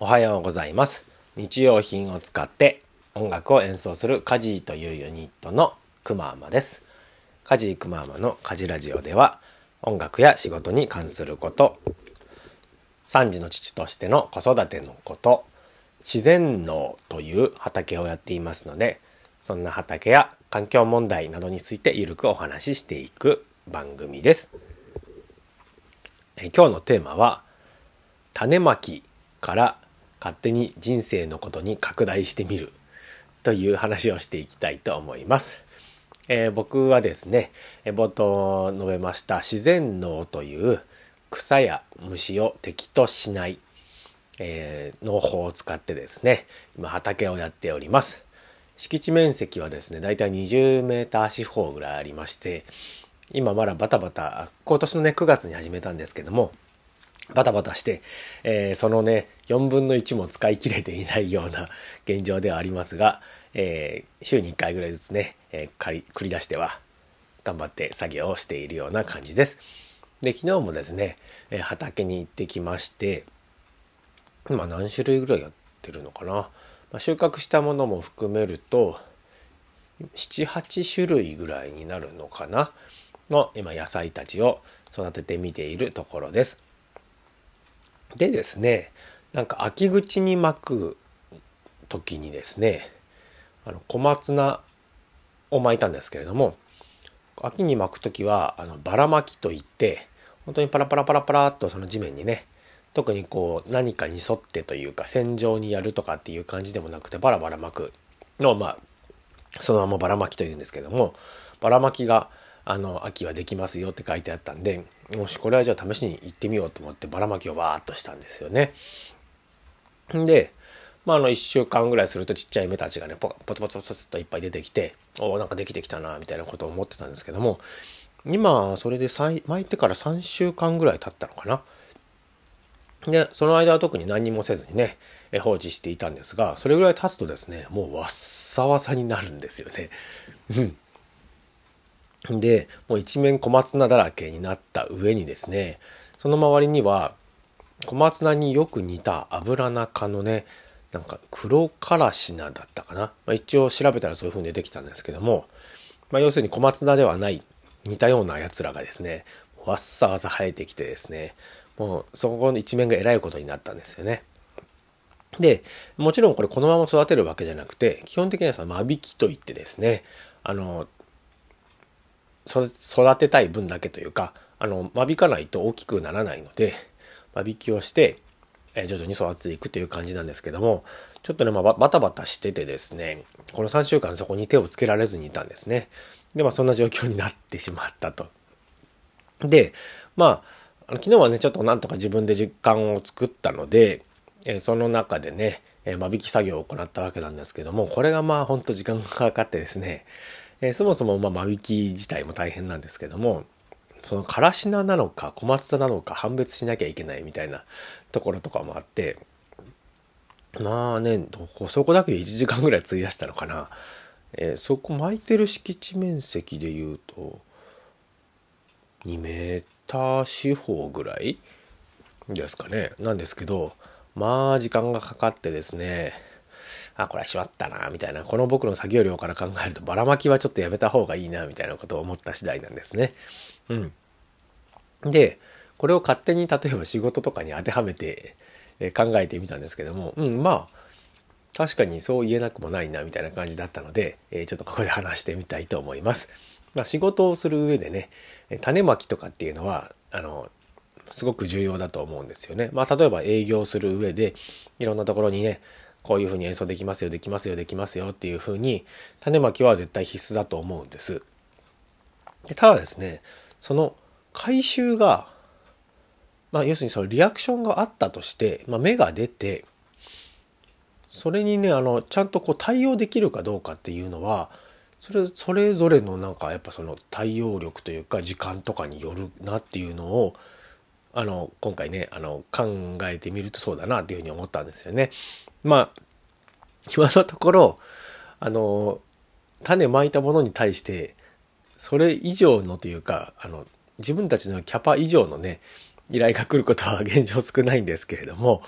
おはようございます。日用品を使って音楽を演奏するカジーというユニットのくまーまです。カジーくまーまのカジラジオでは音楽や仕事に関すること。3児の父としての子育てのこと。自然農という畑をやっていますのでそんな畑や環境問題などについてゆるくお話ししていく番組です。え今日のテーマは種まきから勝手に人生のことに拡大してみるという話をしていきたいと思います。えー、僕はですね、冒頭述べました自然農という草や虫を敵としない、えー、農法を使ってですね、今畑をやっております。敷地面積はですね、だいたい20メーター四方ぐらいありまして、今まだバタバタ、今年のね、9月に始めたんですけども、バタバタして、えー、そのね、4分の1も使い切れていないような現状ではありますが、えー、週に1回ぐらいずつね、えー、繰り出しては頑張って作業をしているような感じです。で、昨日もですね、え畑に行ってきまして、今何種類ぐらいやってるのかな。まあ、収穫したものも含めると、7、8種類ぐらいになるのかなの今野菜たちを育ててみているところです。でですねなんか秋口に巻く時にですねあの小松菜を巻いたんですけれども秋に巻く時はあのばら巻きといって本当にパラパラパラパラっとその地面にね特にこう何かに沿ってというか線状にやるとかっていう感じでもなくてバラバラ巻くのをまあそのままばら巻きというんですけどもばら巻きがあの秋はできますよって書いてあったんでもしこれはじゃあ試しに行ってみようと思ってばらまきをバーっとしたんですよね。で、まあ、あの1週間ぐらいするとちっちゃい芽たちがねポツポツポツといっぱい出てきておおんかできてきたなみたいなことを思ってたんですけども今それで巻いてから3週間ぐらい経ったのかな。でその間は特に何もせずにね放置していたんですがそれぐらい経つとですねもうわっさわさになるんですよね。うんで、もう一面小松菜だらけになった上にですね、その周りには小松菜によく似た油中のね、なんか黒からし菜だったかな。まあ、一応調べたらそういう風に出てきたんですけども、まあ、要するに小松菜ではない似たようなやつらがですね、わっさわさ生えてきてですね、もうそこの一面がえらいことになったんですよね。で、もちろんこれこのまま育てるわけじゃなくて、基本的にはその間引きといってですね、あの、育てたい分だけというかあの間引かないと大きくならないので間引きをして、え徐々に育てていくという感じなんですけどもちょっとね、まあ、バタバタしててですねこの3週間そこに手をつけられずにいたんですね。でまあそんな状況になってしまったと。でまあ昨日はねちょっとなんとか自分で実感を作ったので、えその中でね、え間引き作業を行ったわけなんですけどもこれがまあほんと時間がかかってですねえー、そもそもま間引き自体も大変なんですけどもそのからし菜なのか小松菜なのか判別しなきゃいけないみたいなところとかもあってまあねそこだけで1時間ぐらい費やしたのかな、えー、そこ巻いてる敷地面積でいうと2メーター四方ぐらいですかね。なんですけどまあ時間がかかってですねあ、これはしまったな、みたいな、この僕の作業量から考えると、ばらまきはちょっとやめた方がいいな、みたいなことを思った次第なんですね。うん。で、これを勝手に例えば仕事とかに当てはめて考えてみたんですけども、うん、まあ、確かにそう言えなくもないな、みたいな感じだったので、えちょっとここで話してみたいと思います。まあ、仕事をする上でね、種まきとかっていうのは、あの、すごく重要だと思うんですよね。まあ、例えば営業する上で、いろんなところにね、こういうふうに演奏できますよ、できますよ、できますよっていうふうに、種まきは絶対必須だと思うんです。でただですね、その回収が、まあ、要するにそのリアクションがあったとして、まあ、芽が出て、それにね、あの、ちゃんとこう対応できるかどうかっていうのは、それ、それぞれのなんかやっぱその対応力というか時間とかによるなっていうのを、あの、今回ね、あの、考えてみるとそうだなっていうふうに思ったんですよね。まあ、今のところ、あの、種まいたものに対して、それ以上のというか、あの、自分たちのキャパ以上のね、依頼が来ることは現状少ないんですけれども、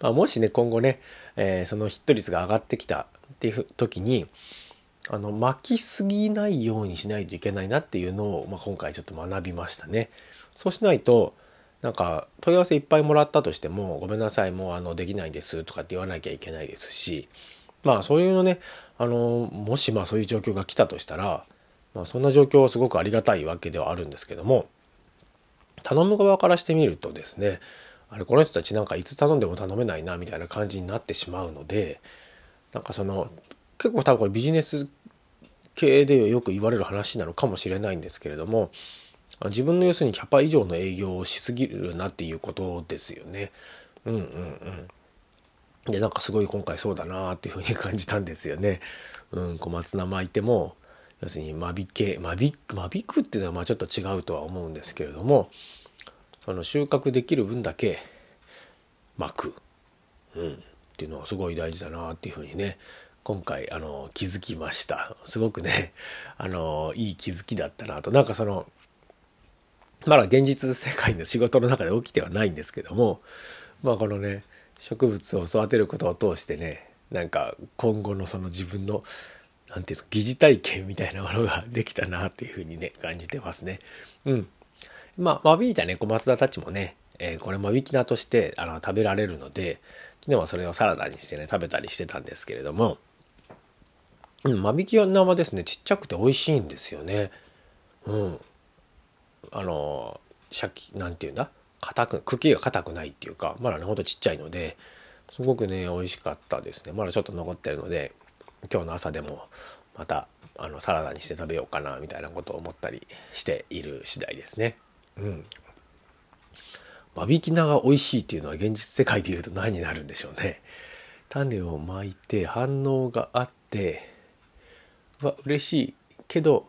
まあ、もしね今後ね、えー、そのヒット率が上がってきたっていう時にあの巻きすぎないようにしないといけないなっていうのを、まあ、今回ちょっと学びましたね。そうしないとなんか問い合わせいっぱいもらったとしてもごめんなさいもうあのできないですとかって言わなきゃいけないですしまあそういうのねあのもしまあそういう状況が来たとしたら、まあ、そんな状況はすごくありがたいわけではあるんですけども頼む側からしてみるとですねあれこの人たちなんかいつ頼んでも頼めないなみたいな感じになってしまうのでなんかその結構多分これビジネス系でよく言われる話なのかもしれないんですけれども自分の要するにキャパ以上の営業をしすぎるなっていうことですよね。うんうんうん。でなんかすごい今回そうだなっていうふうに感じたんですよね。うん、小松菜巻いても要するに間引け間引間引くっていうのはまあちょっと違うとは思うんですけれどもその収穫できる分だけ巻く、うん、っていうのはすごい大事だなっていうふうにね今回あの気づきましたすごくねあのいい気づきだったなとなんかそのまだ現実世界の仕事の中で起きてはないんですけどもまあこのね植物を育てることを通してねなんか今後のその自分の何て言うんですか疑似体験みたいなものができたなっていうふうにね感じてますね。うん。まあ間引いたね小松菜たちもね、えー、これ間引き菜としてあの食べられるので昨日はそれをサラダにしてね食べたりしてたんですけれども、うん、間引き菜はですねちっちゃくて美味しいんですよね。うん。あのシャキなんていうんだ？硬く茎が硬くないっていうかまだねほんとちっちゃいのですごくね美味しかったですねまだちょっと残ってるので今日の朝でもまたあのサラダにして食べようかなみたいなことを思ったりしている次第ですね。うん。間引き菜が美味しいっていうのは現実世界でいうと何になるんでしょうね。種をまいて反応があってわ嬉しいけど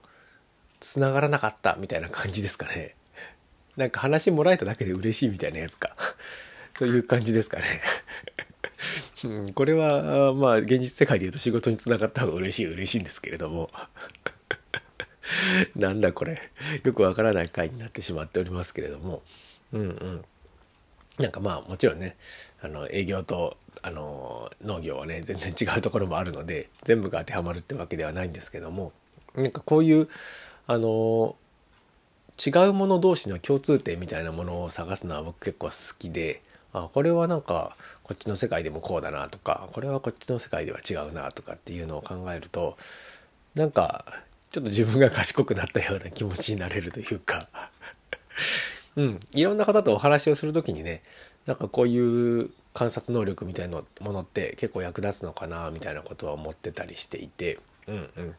繋がらなかったみたいな感じですかね。なんか話もらえただけで嬉しいみたいなやつか。そういう感じですかね。うん、これは、まあ、現実世界で言うと仕事につながった方が嬉しい嬉しいんですけれども。なんだこれ。よくわからない回になってしまっておりますけれども。うんうん。なんかまあもちろんねあの営業とあの農業はね全然違うところもあるので全部が当てはまるってわけではないんですけどもなんかこういうあの違うもの同士の共通点みたいなものを探すのは僕結構好きであこれはなんかこっちの世界でもこうだなとかこれはこっちの世界では違うなとかっていうのを考えるとなんかちょっと自分が賢くなったような気持ちになれるというか。うん。いろんな方とお話をする時にねなんかこういう観察能力みたいなものって結構役立つのかなみたいなことは思ってたりしていて。うんうん。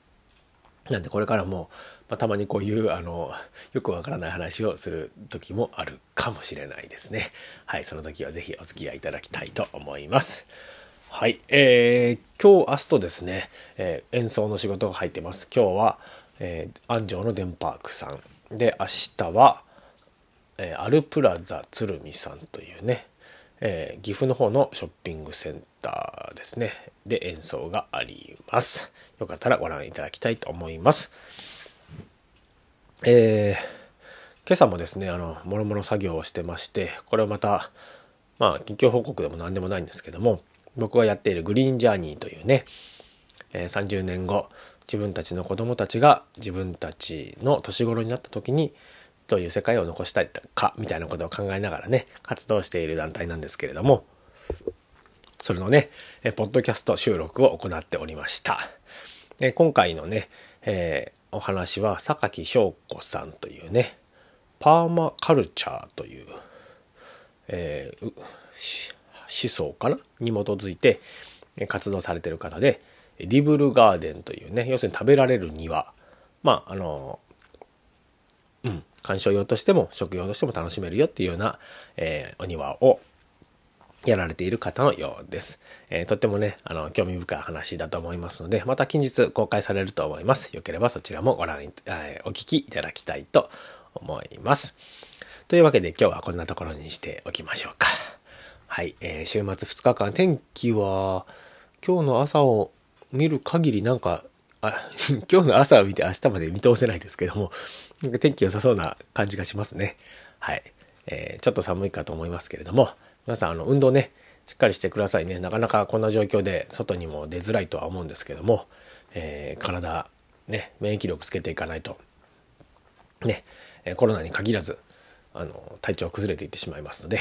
なんでこれからも、まあ、たまにこういうあのよくわからない話をする時もあるかもしれないですね。はい、その時は是非お付き合いいただきたいと思います。はい、えー、今日明日とですね、えー、演奏の仕事が入ってます。今日は、えー、安城のデンパークさんで明日は、えー、アルプラザ鶴見さんというね、えー、岐阜の方のショッピングセンターですねで演奏がありますよかったらご覧いただきたいと思います。えー、今朝もですねあのもろもろ作業をしてましてこれはまたまあ近況報告でも何でもないんですけども僕がやっているグリーンジャーニーというね、えー、30年後自分たちの子供たちが自分たちの年頃になった時にどういう世界を残したいかみたいなことを考えながらね活動している団体なんですけれどもそれのねポッドキャスト収録を行っておりました。で今回のね、えー、お話は榊翔子さんというねパーマカルチャーという、えー、思想かな？に基づいて活動されてる方でリブルガーデンというね要するに食べられる庭。まああのうん観賞用としても食用としても楽しめるよっていうような、えー、お庭をやられている方のようです。えー、とってもね、あの、興味深い話だと思いますので、また近日公開されると思います。よければそちらもご覧、えー、お聞きいただきたいと思います。というわけで今日はこんなところにしておきましょうか。はい、えー、週末2日間天気は今日の朝を見る限りなんか、あ 今日の朝を見て明日まで見通せないですけども、なんか天気良さそうな感じがしますね。はい。えー、ちょっと寒いかと思いますけれども、皆さん、あの、運動ね、しっかりしてくださいね。なかなかこんな状況で外にも出づらいとは思うんですけども、えー、体、ね、免疫力つけていかないと、ね、コロナに限らず、あの、体調崩れていってしまいますので、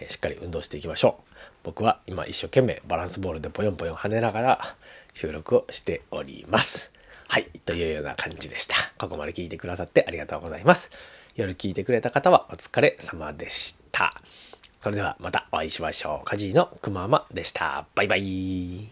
えしっかり運動していきましょう。僕は今一生懸命バランスボールでポヨンポヨン跳ねながら収録をしております。はい。というような感じでした。ここまで聞いてくださってありがとうございます。夜聞いてくれた方はお疲れ様でした。それではまたお会いしましょう。カジーのくままでした。バイバイ。